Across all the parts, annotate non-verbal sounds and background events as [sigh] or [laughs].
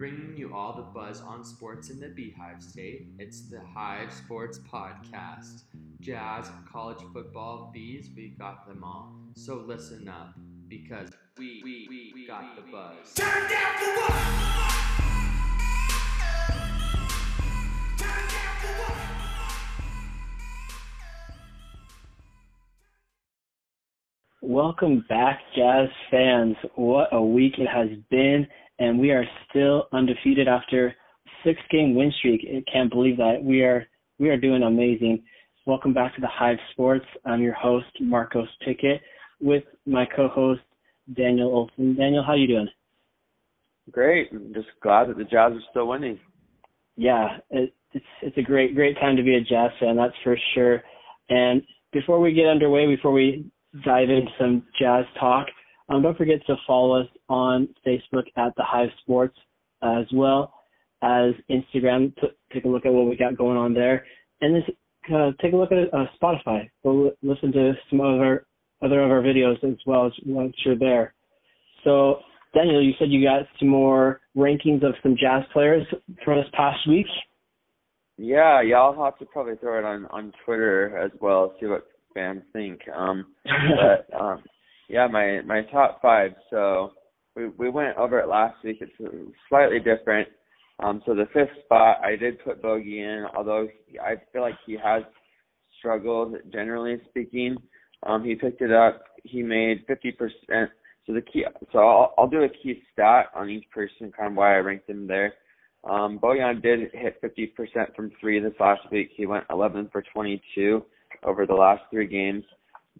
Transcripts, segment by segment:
bringing you all the buzz on sports in the Beehive State. It's the Hive Sports Podcast. Jazz, college football, bees, we got them all. So listen up, because we, we, we, we got the buzz. Turn down for what? Turn down for what? Welcome back, Jazz fans. What a week it has been, and we are still undefeated after six game win streak. I can't believe that. We are we are doing amazing. Welcome back to the Hive Sports. I'm your host, Marcos Pickett, with my co-host Daniel Olson. Daniel, how are you doing? Great. I'm just glad that the Jazz are still winning. Yeah, it, it's it's a great great time to be a Jazz fan, that's for sure. And before we get underway, before we dive into some Jazz talk, um, don't forget to follow us on Facebook at the Hive Sports, as well as Instagram. T- take a look at what we got going on there, and then uh, take a look at uh, Spotify. Go li- listen to some of our other of our videos as well as once you're there. So, Daniel, you said you got some more rankings of some Jazz players from this past week. Yeah, yeah, I'll have to probably throw it on on Twitter as well, see what fans think. Um [laughs] but um yeah, my my top five. So we we went over it last week. It's slightly different. Um so the fifth spot I did put Bogey in, although I feel like he has struggled generally speaking. Um he picked it up. He made fifty percent so the key so I'll I'll do a key stat on each person, kind of why I ranked him there. Um, Bojan did hit 50% from three this last week. He went 11 for 22 over the last three games.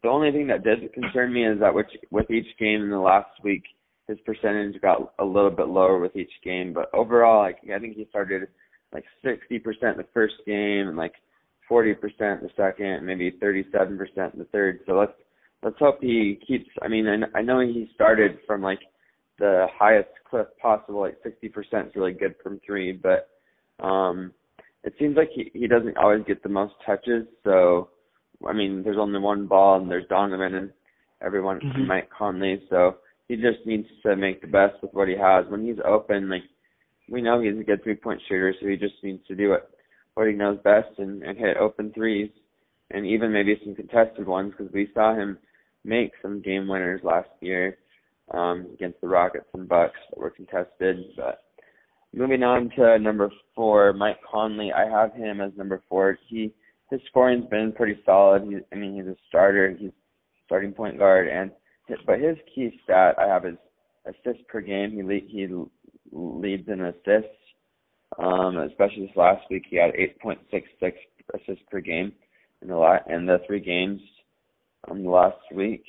The only thing that did concern me is that with, with each game in the last week, his percentage got a little bit lower with each game. But overall, like I think he started like 60% in the first game and like 40% in the second, maybe 37% in the third. So let's let's hope he keeps. I mean, I, I know he started from like the highest cliff possible, like 60% is really good from three, but um it seems like he he doesn't always get the most touches. So I mean, there's only one ball, and there's Donovan and everyone, Mhm. Mike Conley. So he just needs to make the best with what he has. When he's open, like we know he's a good three point shooter, so he just needs to do what what he knows best and, and hit open threes, and even maybe some contested ones because we saw him make some game winners last year um, against the Rockets and Bucks that were contested. But moving on to number four, Mike Conley. I have him as number four. He his scoring's been pretty solid. He, I mean, he's a starter. He's starting point guard, and but his key stat I have is assists per game. He lead, he leads in assists. Um, especially this last week, he had 8.66 assists per game in the la- in the three games um last week.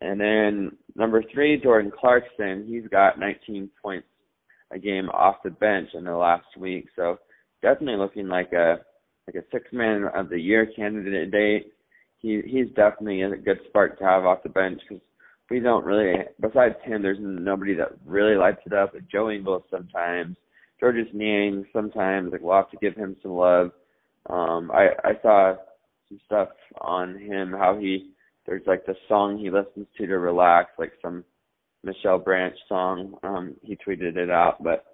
And then number three, Jordan Clarkson. He's got 19 points a game off the bench in the last week, so definitely looking like a like a six man of the year candidate date. He he's definitely a good spark to have off the bench because we don't really besides him. There's nobody that really lights it up. Joe Ingles sometimes, Georges Niang sometimes. Like we'll have to give him some love. Um, I I saw some stuff on him how he there's like the song he listens to to relax, like some Michelle Branch song. Um, he tweeted it out, but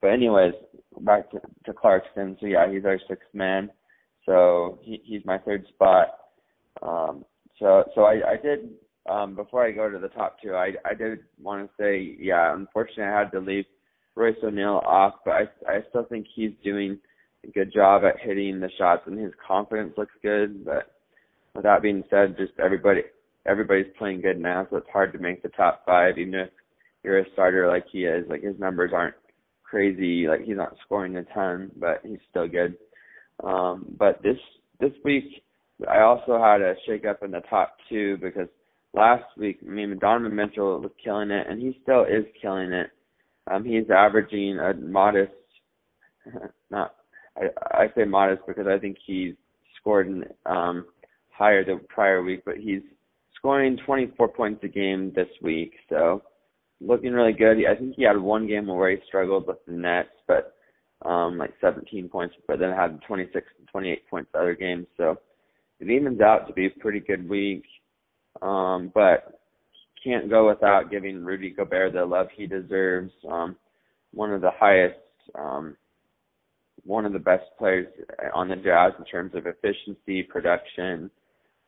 but anyways, back to, to Clarkson. So yeah, he's our sixth man. So he he's my third spot. Um, so so I I did um before I go to the top two, I I did want to say yeah, unfortunately I had to leave Royce O'Neal off, but I I still think he's doing a good job at hitting the shots and his confidence looks good, but with that being said, just everybody everybody's playing good now, so it's hard to make the top five, even if you're a starter like he is. Like his numbers aren't crazy, like he's not scoring a ton, but he's still good. Um, but this this week, I also had a shake up in the top two because last week, I mean, Donovan Mitchell was killing it, and he still is killing it. Um, he's averaging a modest, [laughs] not I I say modest because I think he's scored um higher the prior week, but he's scoring 24 points a game this week, so looking really good. I think he had one game where he struggled with the Nets, but um like 17 points, but then had 26 and 28 points the other games. So it evens out to be a pretty good week. Um, but can't go without giving Rudy Gobert the love he deserves. Um, one of the highest, um, one of the best players on the Jazz in terms of efficiency, production.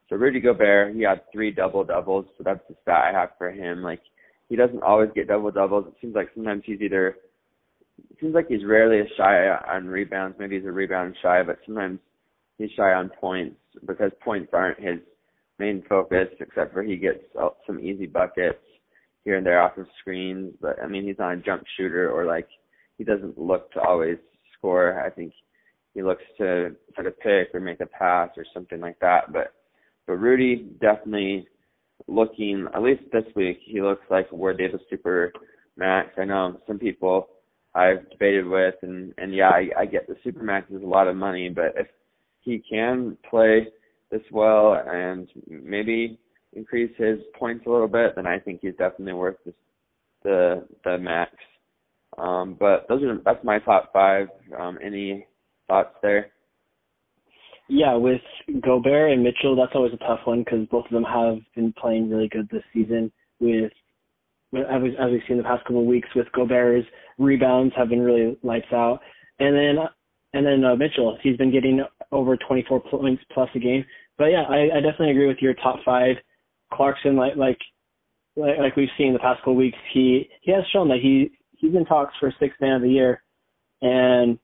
So Rudy Gobert, he had three double doubles, so that's the stat I have for him. Like he doesn't always get double doubles. It seems like sometimes he's either it seems like he's rarely shy on rebounds. Maybe he's a rebound shy, but sometimes he's shy on points because points aren't his main focus, except for he gets some easy buckets here and there off of screens. But I mean, he's not a jump shooter or like he doesn't look to always score. I think he looks to try to pick or make a pass or something like that. But but Rudy definitely looking at least this week he looks like of a super max. I know some people I've debated with and and yeah I, I get the super max is a lot of money, but if he can play this well and maybe increase his points a little bit, then I think he's definitely worth the the, the max. Um, but those are that's my top five. Um, any thoughts there? Yeah, with Gobert and Mitchell, that's always a tough one because both of them have been playing really good this season. With as we've, as we've seen the past couple of weeks, with Gobert's rebounds have been really lights out, and then and then uh, Mitchell, he's been getting over 24 points plus a game. But yeah, I, I definitely agree with your top five. Clarkson, like like like, we've seen the past couple weeks, he he has shown that he he's in talks for sixth man of the year, and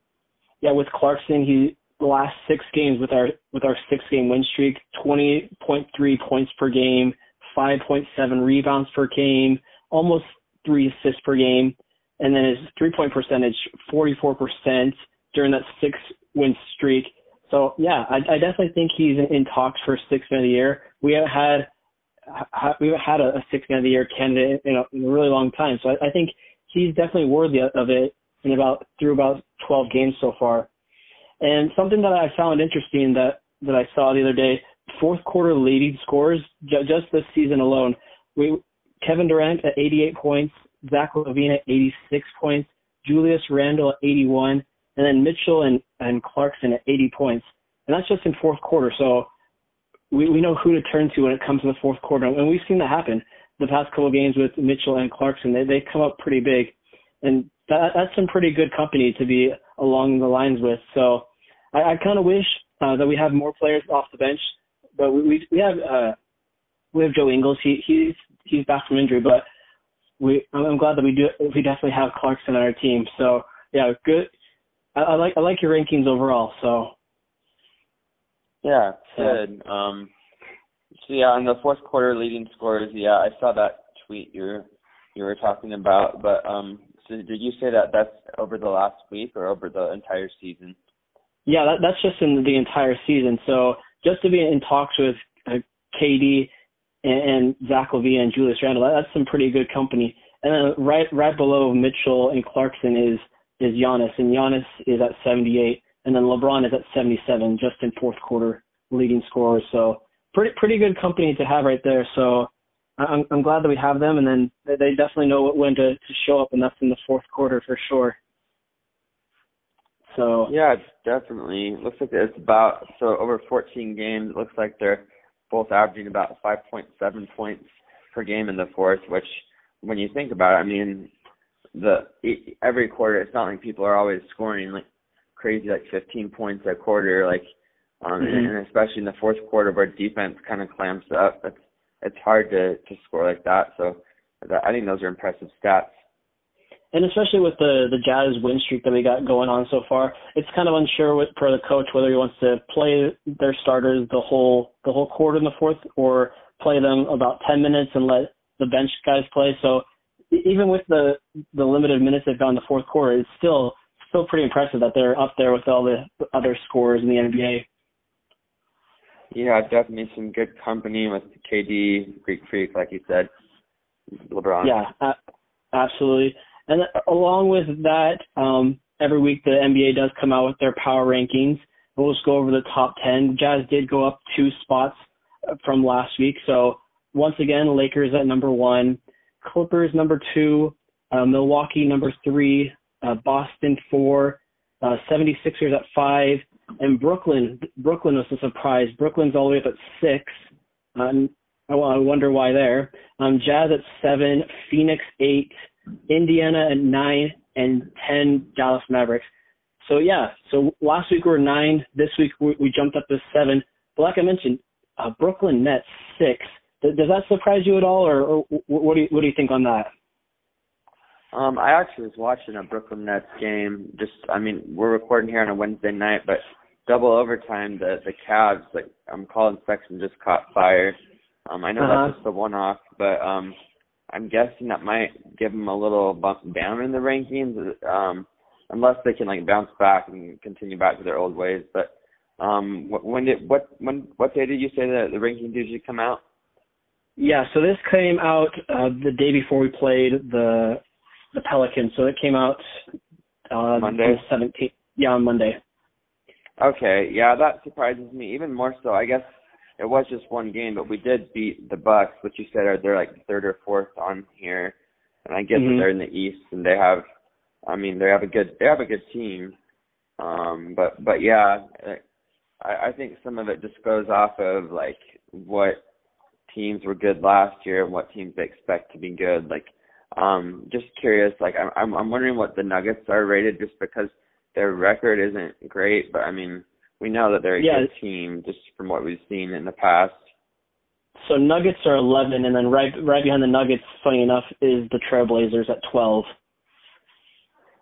yeah, with Clarkson, he the last six games with our with our six game win streak, 20.3 points per game, 5.7 rebounds per game, almost three assists per game, and then his three point percentage 44% during that six win streak. So yeah, I, I definitely think he's in, in talks for six man of the year. We haven't had ha, we haven't had a, a six man of the year candidate in a, in a really long time. So I, I think he's definitely worthy of it in about through about 12 games so far. And something that I found interesting that that I saw the other day, fourth quarter leading scores ju- just this season alone. We Kevin Durant at 88 points, Zach LaVine at 86 points, Julius Randle at 81, and then Mitchell and and Clarkson at 80 points. And that's just in fourth quarter. So we we know who to turn to when it comes to the fourth quarter, and we've seen that happen the past couple of games with Mitchell and Clarkson. They they come up pretty big, and that that's some pretty good company to be along the lines with. So I, I kind of wish uh, that we have more players off the bench, but we we, we have uh, we have Joe Ingles. He he's he's back from injury, but we I'm glad that we do we definitely have Clarkson on our team. So yeah, good. I, I like I like your rankings overall. So yeah, good. Um, so yeah, on the fourth quarter leading scores, yeah, I saw that tweet you were you were talking about. But um, so did you say that that's over the last week or over the entire season? Yeah, that, that's just in the entire season. So just to be in talks with uh, KD and, and Zach LaVine and Julius Randle, that, that's some pretty good company. And then right right below Mitchell and Clarkson is is Giannis, and Giannis is at 78, and then LeBron is at 77, just in fourth quarter leading scorers. So pretty pretty good company to have right there. So I'm I'm glad that we have them, and then they definitely know when to to show up, and that's in the fourth quarter for sure. So yeah, definitely. Looks like it's about so over 14 games. It looks like they're both averaging about 5.7 points per game in the fourth. Which, when you think about it, I mean, the every quarter, it's not like people are always scoring like crazy, like 15 points a quarter, like, um, mm-hmm. and, and especially in the fourth quarter where defense kind of clamps up. It's it's hard to to score like that. So, that, I think those are impressive stats and especially with the the Jazz win streak that we got going on so far, it's kind of unsure with, for the coach whether he wants to play their starters the whole the whole quarter in the fourth or play them about 10 minutes and let the bench guys play. So even with the the limited minutes they've got in the fourth quarter, it's still still pretty impressive that they're up there with all the other scorers in the NBA. Yeah, definitely some good company with KD, Greek Freak, like you said, LeBron. Yeah, uh, absolutely. And along with that, um, every week the NBA does come out with their power rankings. We'll just go over the top 10. Jazz did go up two spots from last week. So once again, Lakers at number one, Clippers number two, uh, Milwaukee number three, uh, Boston four, uh, 76ers at five, and Brooklyn. Brooklyn was a surprise. Brooklyn's all the way up at six. Um, I, I wonder why there. Um, Jazz at seven, Phoenix eight, Indiana at nine, and 10 Dallas Mavericks. So yeah, so last week we were nine. This week we, we jumped up to seven. But like I mentioned, uh, Brooklyn Nets six. Does, that surprise you at all, or, or what do you what do you think on that? Um, I actually was watching a Brooklyn Nets game. Just, I mean, we're recording here on a Wednesday night, but double overtime, the the Cavs, like um, Collin Sexton just caught fire. Um, I know Uh-huh. that's just a one-off, but um, I'm guessing that might give them a little bump down in the rankings, um, unless they can like bounce back and continue back to their old ways. But um, when did what when what day did you say that the rankings usually come out? Yeah, so this came out uh, the day before we played the the Pelicans. So it came out uh, Monday? 17th. Yeah, on Monday. Okay, yeah, that surprises me even more so. I guess it was just one game, but we did beat the Bucks, which you said are they're like third or fourth on here, and I that Mhm. they're in the East and they have, I mean, they have a good they have a good team, um, but but yeah, I, I think some of it just goes off of like what teams were good last year and what teams they expect to be good. Like, um, just curious, like I'm I'm wondering what the Nuggets are rated just because their record isn't great, but I mean, we know that they're a Yeah. good team just from what we've seen in the past. So Nuggets are 11, and then right right behind the Nuggets, funny enough, is the Trailblazers at 12.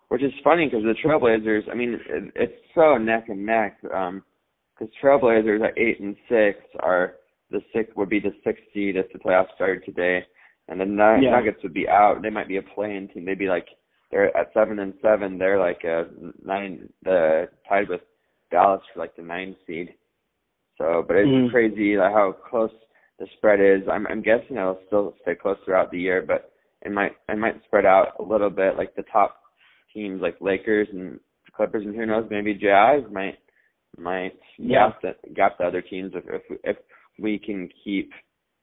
Which is funny because the Trailblazers, I mean, it, it's so neck and neck. Um, because Trailblazers at eight and six are the six would be the sixth seed if the playoffs started today, and the Nu- Yeah. Nuggets would be out. They might be a playing team. They'd be like they're at seven and seven. They're like a nine, the tied with Dallas for like the nine seed. So, but it's Mhm. crazy like how close the spread is. I'm I'm guessing it'll still stay close throughout the year, but it might it might spread out a little bit. Like the top teams like Lakers and Clippers and who knows maybe Jazz might might Yeah. gap the gap the other teams if if if we can keep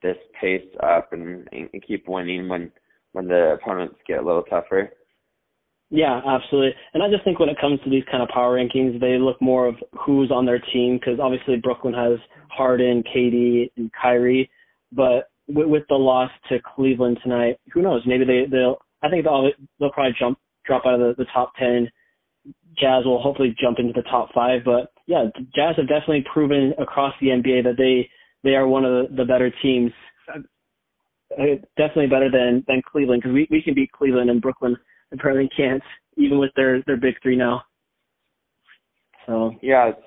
this pace up and, and keep winning when when the opponents get a little tougher. Yeah, absolutely. And I just think when it comes to these kind of power rankings, they look more of who's on their team because obviously Brooklyn has Harden, KD, and Kyrie, but with, with the loss to Cleveland tonight, who knows? Maybe they they'll. I think they'll they'll probably jump drop out of the, the top ten. Jazz will hopefully jump into the top five, but yeah, Jazz have definitely proven across the NBA that they they are one of the, the better teams. Uh, definitely better than than Cleveland because we we can beat Cleveland and Brooklyn apparently can't, even with their their big three now. So Yeah, it's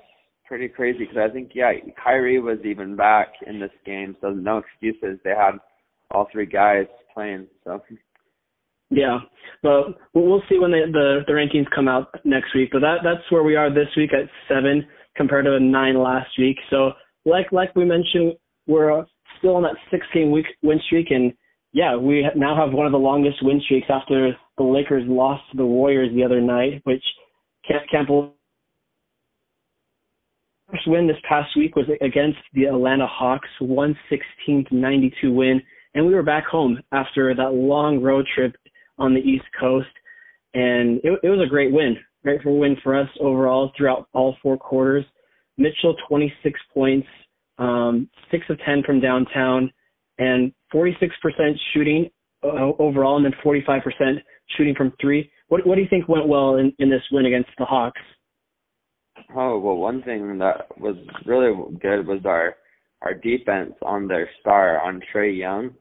pretty crazy because I think yeah, Kyrie was even back in this game, so no excuses. They had all three guys playing. So yeah, but we'll we'll see when the, the the rankings come out next week. But that that's where we are this week at seven compared to nine last week. So like like we mentioned, we're still on that six game week win streak, and yeah, we now have one of the longest win streaks after the Lakers lost to the Warriors the other night, which can't. First win this past week was against the Atlanta Hawks, 116 to 92 win, and we were back home after that long road trip on the East Coast, and it, it was a great win, great win for us overall throughout all four quarters. Mitchell 26 points, um, six of 10 from downtown, and 46% shooting uh, overall, and then 45% shooting from three. What what do you think went well in, in this win against the Hawks? oh well, one thing that was really good was our our defense on their star on Trae Young.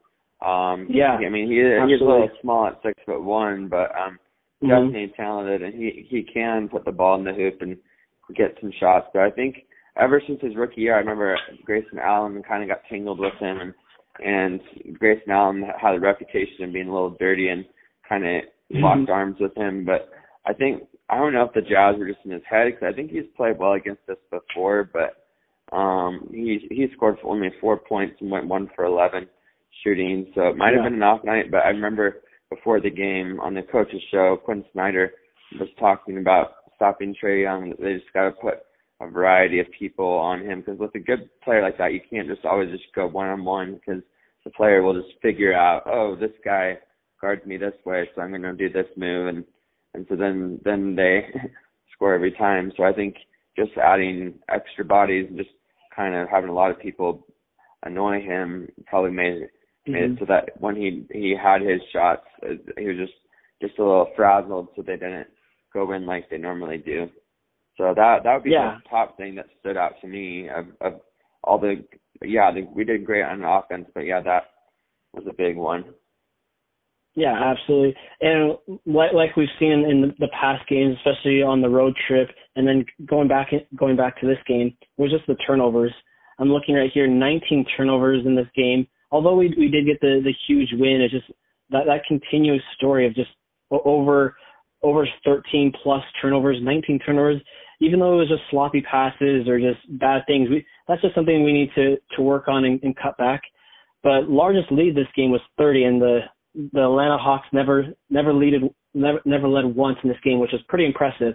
Um, Yeah, I mean he he's a little small at six foot one, but um Mhm. definitely talented and he he can put the ball in the hoop and get some shots. But I think ever since his rookie year, I remember Grayson Allen kind of got tangled with him, and and Grayson Allen had a reputation of being a little dirty and kind of Mhm. locked arms with him. But I think I don't know if the Jazz were just in his head because I think he's played well against us before, but um he he scored only four points and went one for eleven shooting, so it might have Yeah. been an off night. But I remember before the game on the coach's show, Quinn Snyder was talking about stopping Trae Young. They just got to put a variety of people on him because with a good player like that, you can't just always just go one on one because the player will just figure out, oh, this guy guards me this way, so I'm going to do this move, and and so then then they [laughs] score every time. So I think just adding extra bodies and just kind of having a lot of people annoy him probably made made Mhm. it so that when he he had his shots, he was just just a little frazzled, so they didn't go in like they normally do. So that that would be Yeah. the top thing that stood out to me of, of all the yeah the, we did great on offense, but yeah that was a big one. Yeah, absolutely. And like like we've seen in the, the past games, especially on the road trip, and then going back going back to this game, was just the turnovers. I'm looking right here, 19 turnovers in this game. Although we we did get the the huge win, it's just that that continuous story of just over over 13 plus turnovers, 19 turnovers. Even though it was just sloppy passes or just bad things, we that's just something we need to to work on and, and cut back. But largest lead this game was 30, and the the Atlanta Hawks never never leaded never never led once in this game, which is pretty impressive.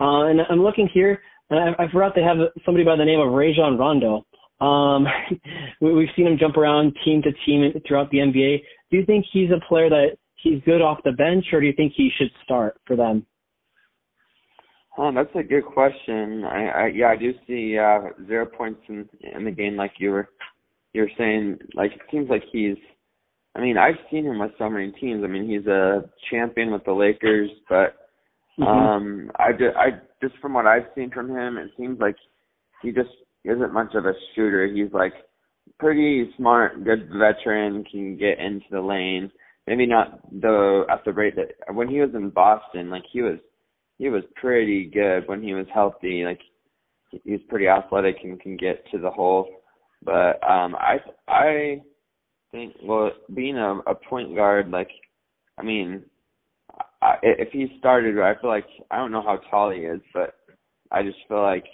Uh, and I'm looking here, and I, I forgot they have somebody by the name of Rajon Rondo. Um, [laughs] we, we've seen him jump around team to team throughout the NBA. Do you think he's a player that he's good off the bench, or do you think he should start for them? Oh, that's a good question. I, I yeah, I do see uh zero points in in the game like you were you were saying. Like it seems like he's I mean, I've seen him with so many teams. I mean, he's a champion with the Lakers, but Mhm. um I just, I just from what I've seen from him, it seems like he just isn't much of a shooter. He's like pretty smart, good veteran, can get into the lane. Maybe not the at the rate that when he was in Boston, like he was he was pretty good when he was healthy. Like he was pretty athletic and can get to the hole. But um I I think well being a, a point guard like I mean I, if he started I feel like I don't know how tall he is but I just feel like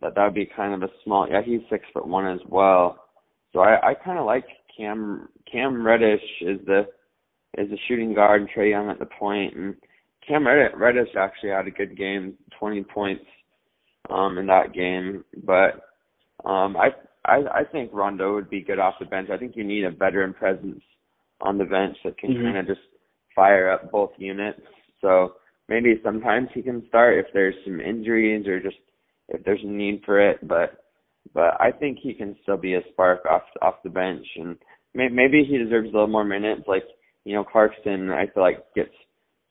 that that would be kind of a small yeah he's six foot one as well so I I kind of like Cam Cam Reddish is the is the shooting guard and Trae Young at the point and Cam Reddish, Reddish actually had a good game 20 points um in that game but um I I I think Rondo would be good off the bench. I think you need a veteran presence on the bench that can Mhm. kind of just fire up both units. So maybe sometimes he can start if there's some injuries or just if there's a need for it. But but I think he can still be a spark off off the bench, and may, maybe he deserves a little more minutes. Like you know Clarkson, I feel like gets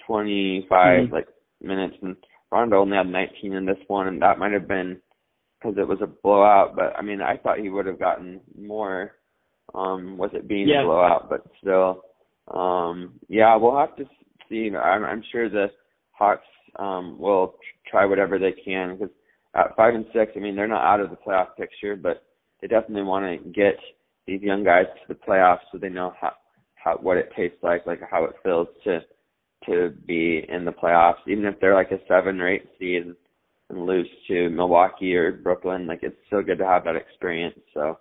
25 Mhm. like minutes, and Rondo only had 19 in this one, and that might have been because it was a blowout. But I mean, I thought he would have gotten more um with it being Yeah. a blowout, but still, um yeah, we'll have to see. I'm, I'm sure the Hawks um will try whatever they can because at five and six, I mean, they're not out of the playoff picture, but they definitely want to get these young guys to the playoffs so they know how how what it tastes like, like how it feels to to be in the playoffs, even if they're like a seven or eight seed and, and lose to Milwaukee or Brooklyn. Like it's still good to have that experience. So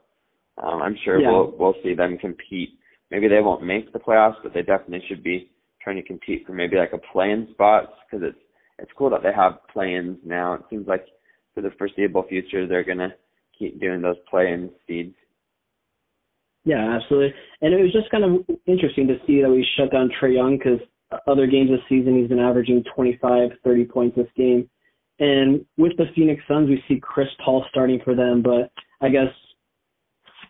um, I'm sure Yeah. we'll we'll see them compete. Maybe they won't make the playoffs, but they definitely should be trying to compete for maybe like a play-in spots because it's it's cool that they have play-ins now. It seems like for the foreseeable future they're gonna keep doing those play-in seeds. Yeah, absolutely. And it was just kind of interesting to see that we shut down Trae Young because other games this season he's been averaging 25, 30 points this game. And with the Phoenix Suns, we see Chris Paul starting for them, but I guess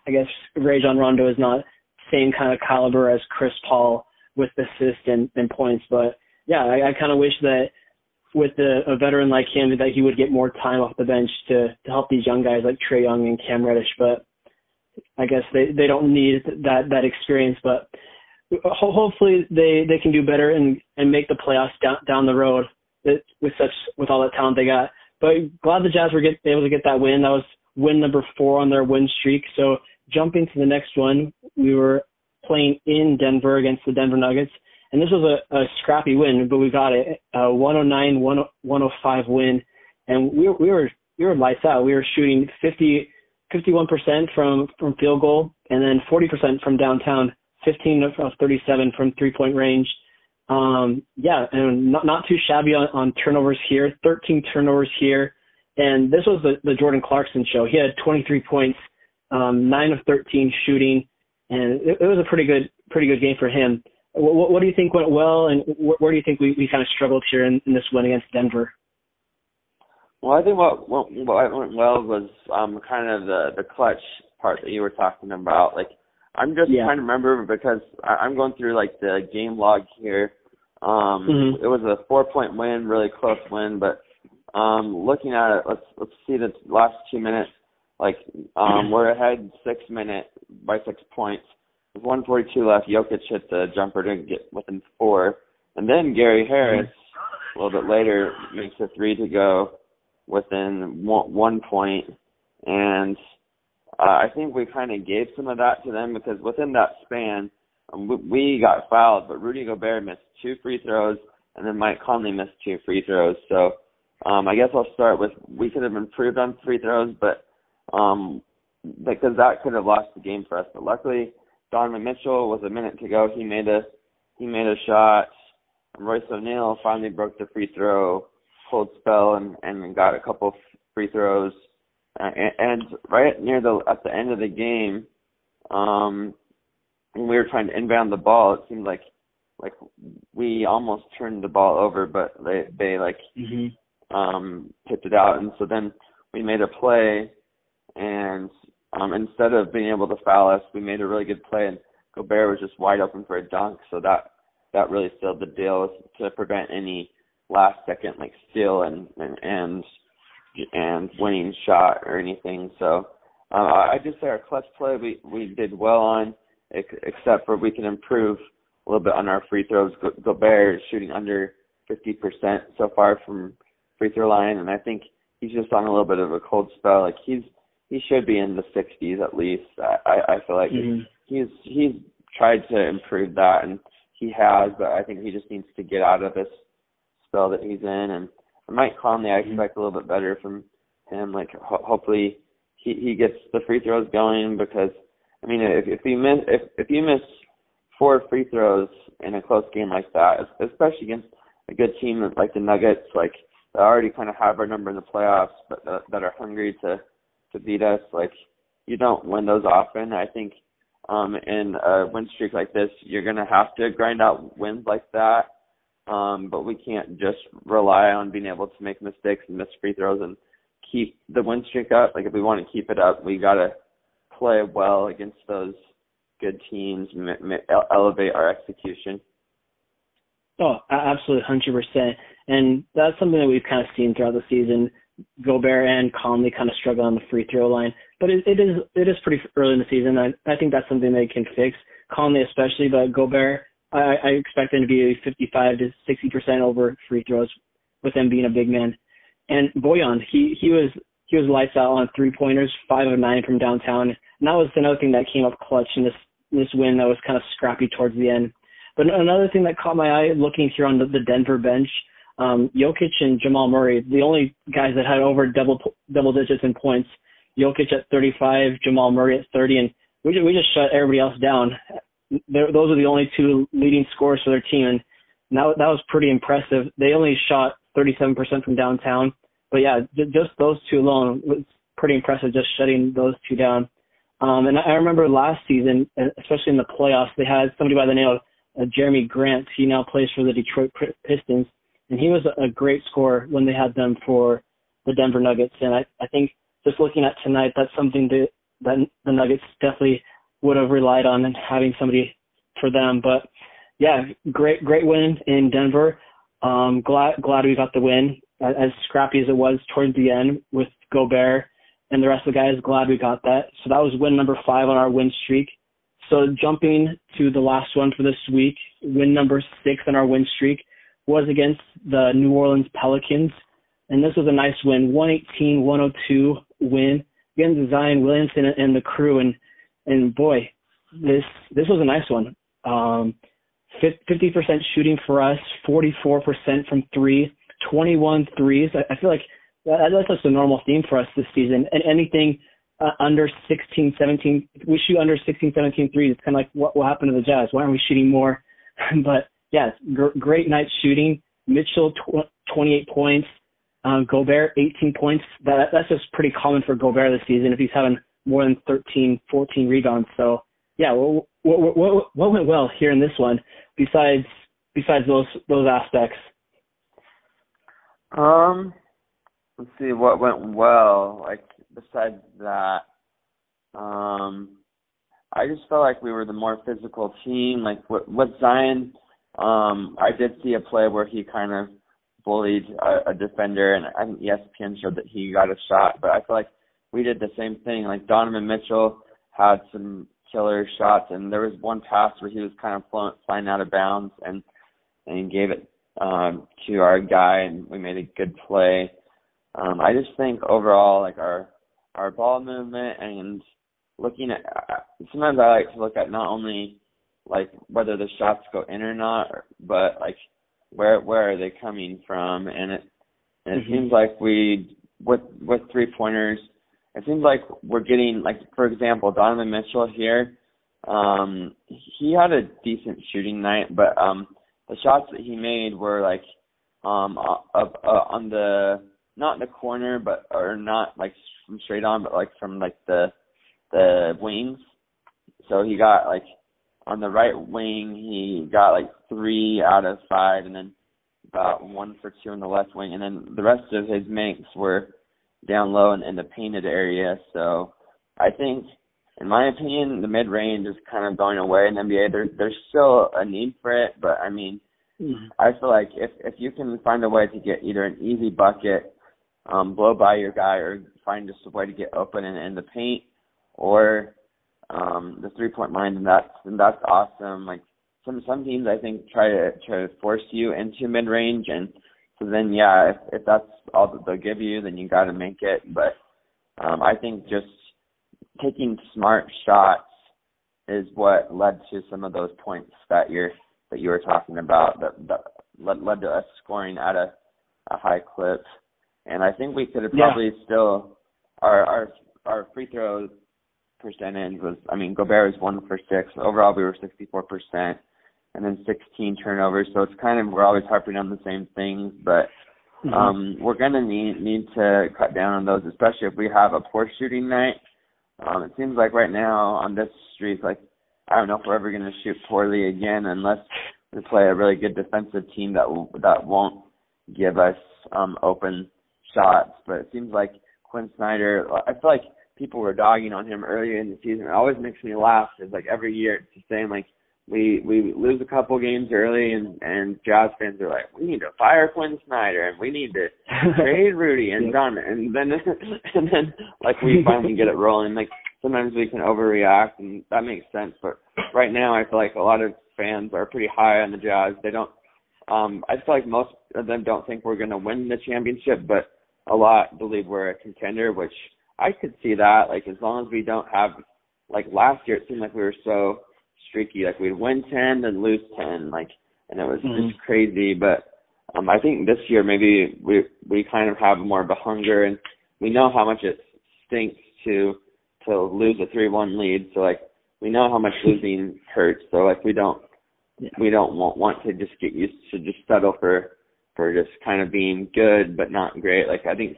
I guess Rajon Rondo is not same kind of caliber as Chris Paul with assists and, and points. But yeah, I, I kind of wish that with the, a veteran like him that he would get more time off the bench to to help these young guys like Trae Young and Cam Reddish. But I guess they they don't need that that experience, but ho- hopefully they they can do better and and make the playoffs down down the road that, with such with all that talent they got. But glad the Jazz were get, able to get that win. That was win number four on their win streak. So jumping to the next one, we were playing in Denver against the Denver Nuggets, and this was a, a scrappy win, but we got it. A 109 105 win, and we we were we were lights out. We were shooting 50 51% from from field goal, and then 40% from downtown. 15 of, of 37 from three point range. Um, yeah, and not not too shabby on, on turnovers here. 13 turnovers here, and this was the, the Jordan Clarkson show. He had 23 points, um, nine of 13 shooting, and it, it was a pretty good pretty good game for him. What, what do you think went well, and wh- where do you think we, we kind of struggled here in, in this win against Denver? Well, I think what what, what went well was um kind of the the clutch part that you were talking about. Like I'm just Yeah. trying to remember because I, I'm going through like the game log here Um, Mhm. It was a four point win, really close win. But um, looking at it, let's let's see the last two minutes. Like um, we're ahead six minute by six points. With 142 left, Jokic hit the jumper to get within four, and then Gary Harris a little bit later makes a three to go within one, point, and uh, I think we kind of gave some of that to them because within that span, um, we, we got fouled, but Rudy Gobert missed two free throws, and then Mike Conley missed two free throws. So um, I guess I'll start with we could have improved on free throws, but um, because that could have lost the game for us. But luckily, Donovan Mitchell was a minute to go. He made a he made a shot. Royce O'Neal finally broke the free throw cold spell and and got a couple free throws. Uh, and, and right near the at the end of the game, um, when we were trying to inbound the ball, it seemed like like we almost turned the ball over, but they they like Mhm. um tipped it out and so then we made a play and um instead of being able to foul us we made a really good play and Gobert was just wide open for a dunk so that that really sealed the deal to prevent any last second like steal and and and, and winning shot or anything so uh, I just say our clutch play we we did well on except for we can improve a little bit on our free throws Go- Gobert is shooting under 50% so far from free throw line, and I think he's just on a little bit of a cold spell. Like he's he should be in the 60s at least. I I, feel like Mhm. he's he's tried to improve that, and he has, but I think he just needs to get out of this spell that he's in. And Mike Conley, I Mhm. expect a little bit better from him. Like ho- hopefully he he gets the free throws going because I mean if if you miss if if you miss four free throws in a close game like that, especially against a good team like the Nuggets, like that already kind of have our number in the playoffs, but that, that are hungry to to beat us. Like you don't win those often. I think um in a win streak like this, you're gonna have to grind out wins like that. Um, but we can't just rely on being able to make mistakes and miss free throws and keep the win streak up. Like if we want to keep it up, we gotta play well against those good teams, m- m- elevate our execution. Oh, absolutely, hundred percent. And that's something that we've kind of seen throughout the season. Gobert and Conley kind of struggle on the free throw line, but it, it is it is pretty early in the season. I I think that's something they can fix. Conley especially, but Gobert, I, I expect him to be 55 to 60 percent over free throws, with him being a big man. And Bojan, he he was he was lights out on three pointers, five of nine from downtown. And that was another thing that came up clutch in this this win that was kind of scrappy towards the end. But another thing that caught my eye looking here on the, the Denver bench, um, Jokic and Jamal Murray, the only guys that had over double double digits in points. Jokic at 35, Jamal Murray at 30, and we just, we just shut everybody else down. Those are the only two leading scorers for their team, and that that was pretty impressive. They only shot 37% from downtown, but yeah, just those two alone was pretty impressive. Just shutting those two down. Um, and I remember last season, especially in the playoffs, they had somebody by the name of uh, Jerami Grant. He now plays for the Detroit Pistons, and he was a great scorer when they had them for the Denver Nuggets. And I, I think just looking at tonight, that's something that, that the Nuggets definitely would have relied on having somebody for them. But yeah, great, great win in Denver. Um, glad, glad we got the win. As scrappy as it was towards the end with Gobert and the rest of the guys, glad we got that. So that was win number five on our win streak. So jumping to the last one for this week, win number six on our win streak was against the New Orleans Pelicans. And this was a nice win, 118-102 win against Zion Williamson and the crew. And, and boy, this, this was a nice one. Um, 50% shooting for us, 44% from three, 21 threes. I, I feel like that, that's just a normal theme for us this season. And anything uh, under 16, 17, we shoot under 16, 17 threes. It's kind of like what, will happen to the Jazz? Why aren't we shooting more? [laughs] but yeah, gr- great night shooting. Mitchell, tw- 28 points. Um, Gobert, 18 points. That, that's just pretty common for Gobert this season if he's having more than 13, 14 rebounds. So yeah, what, what, what, what went well here in this one besides besides those those aspects? Um, let's see what went well. Like besides that, um, I just felt like we were the more physical team. Like what what Zion Um, I did see a play where he kind of bullied a, a defender, and I think ESPN showed that he got a shot. But I feel like we did the same thing. Like Donovan Mitchell had some killer shots, and there was one pass where he was kind of flown, flying out of bounds, and and gave it um, to our guy, and we made a good play. Um, I just think overall, like our our ball movement and looking at sometimes I like to look at not only like whether the shots go in or not, but like where where are they coming from? And it and it mm-hmm. seems like we with with three pointers, it seems like we're getting like for example Donovan Mitchell here, um, he had a decent shooting night, but um the shots that he made were like um uh, uh, on the not in the corner but or not like from straight on but like from like the the wings. So he got like on the right wing he got like three out of five and then about one for two on the left wing and then the rest of his makes were down low in, in the painted area so i think in my opinion, the mid range is kind of going away in the NBA. There, there's still a need for it, but I mean, mm-hmm. I feel like if if you can find a way to get either an easy bucket, um, blow by your guy, or find just a way to get open in, in the paint, or um, the three point line, then that's then that's awesome. Like some some teams, I think try to try to force you into mid range, and so then yeah, if if that's all that they'll give you, then you got to make it. But um, I think just taking smart shots is what led to some of those points that you're that you were talking about that, that led, led to us scoring at a, a high clip. And I think we could have probably yeah. still our our our free throw percentage was I mean Gobert was one for six. Overall we were sixty four percent and then sixteen turnovers. So it's kind of we're always harping on the same things, but mm-hmm. um we're gonna need need to cut down on those, especially if we have a poor shooting night um, it seems like right now on this streak, like I don't know if we're ever going to shoot poorly again unless we play a really good defensive team that will, that won't give us um, open shots. But it seems like Quinn Snyder. I feel like people were dogging on him earlier in the season. It always makes me laugh. It's like every year it's the same. Like we we lose a couple games early, and and Jazz fans are like, we need to fire Quinn Snyder, and we need to [laughs] trade Rudy and Don, and then [laughs] and then like we finally get it rolling. Like sometimes we can overreact, and that makes sense. But right now, I feel like a lot of fans are pretty high on the Jazz. They don't. Um, I feel like most of them don't think we're going to win the championship, but a lot believe we're a contender, which I could see that. Like as long as we don't have like last year, it seemed like we were so streaky. Like we'd win ten, then lose ten, like, and it was mm-hmm. just crazy. But um, I think this year maybe we we kind of have more of a hunger, and we know how much it stinks to to lose a three one lead. So like we know how much losing [laughs] hurts. So like we don't yeah. we don't want want to just get used to just settle for for just kind of being good but not great. Like I think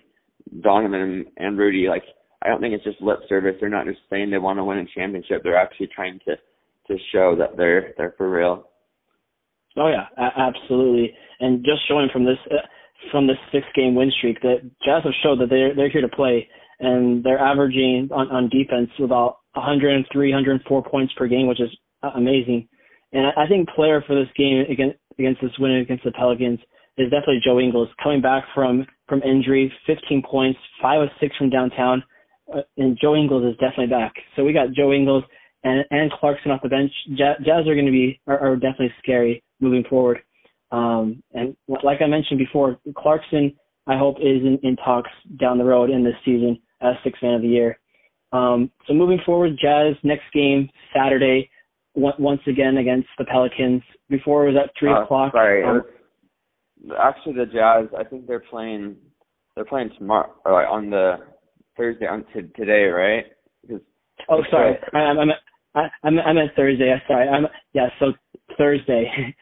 Donovan and Rudy like I don't think it's just lip service. They're not just saying they want to win a championship. They're actually trying to to show that they're they're for real. Oh yeah, absolutely. And just showing from this uh, from this six game win streak that Jazz have showed that they're they're here to play and they're averaging on on defense about 103, 104 points per game, which is amazing. And I, I think player for this game against against this win against the Pelicans is definitely Joe Ingles coming back from from injury, 15 points, five of six from downtown, uh, and Joe Ingles is definitely back. So we got Joe Ingles and and Clarkson off the bench, Jazz are going to be are, are definitely scary moving forward. Um, and like I mentioned before, Clarkson I hope is in, in talks down the road in this season as sixth man of the year. Um, so moving forward, Jazz next game Saturday once again against the Pelicans. Before it was at three uh, o'clock. Sorry, um, actually the Jazz. I think they're playing. They're playing tomorrow or on the Thursday on t- today, right? Because Oh, sorry. [laughs] I, I'm I, I'm I meant Thursday. I'm sorry. I'm yeah. So Thursday. [laughs]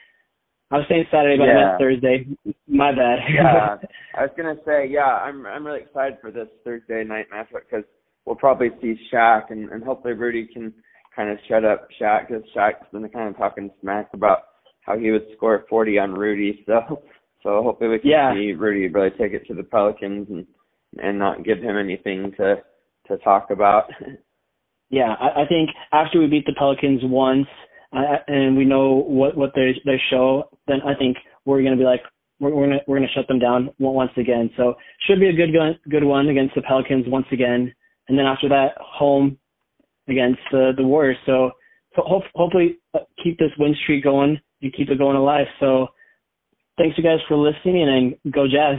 I was saying Saturday, but yeah. I meant Thursday. My bad. yeah. [laughs] I was gonna say yeah. I'm I'm really excited for this Thursday night matchup because we'll probably see Shaq and and hopefully Rudy can kind of shut up Shaq because Shaq's been kind of talking smack about how he would score 40 on Rudy. [laughs] So so hopefully we can yeah. see Rudy really take it to the Pelicans and and not give him anything to to talk about. Yeah, I, I think after we beat the Pelicans once, uh, and we know what what they they show, then I think we're to be like we're we're to we're to shut them down once again. So should be a good good one against the Pelicans once again, and then after that home against the the Warriors. So, so hope, hopefully uh, keep this win streak going and keep it going alive. So thanks you guys for listening and go Jazz.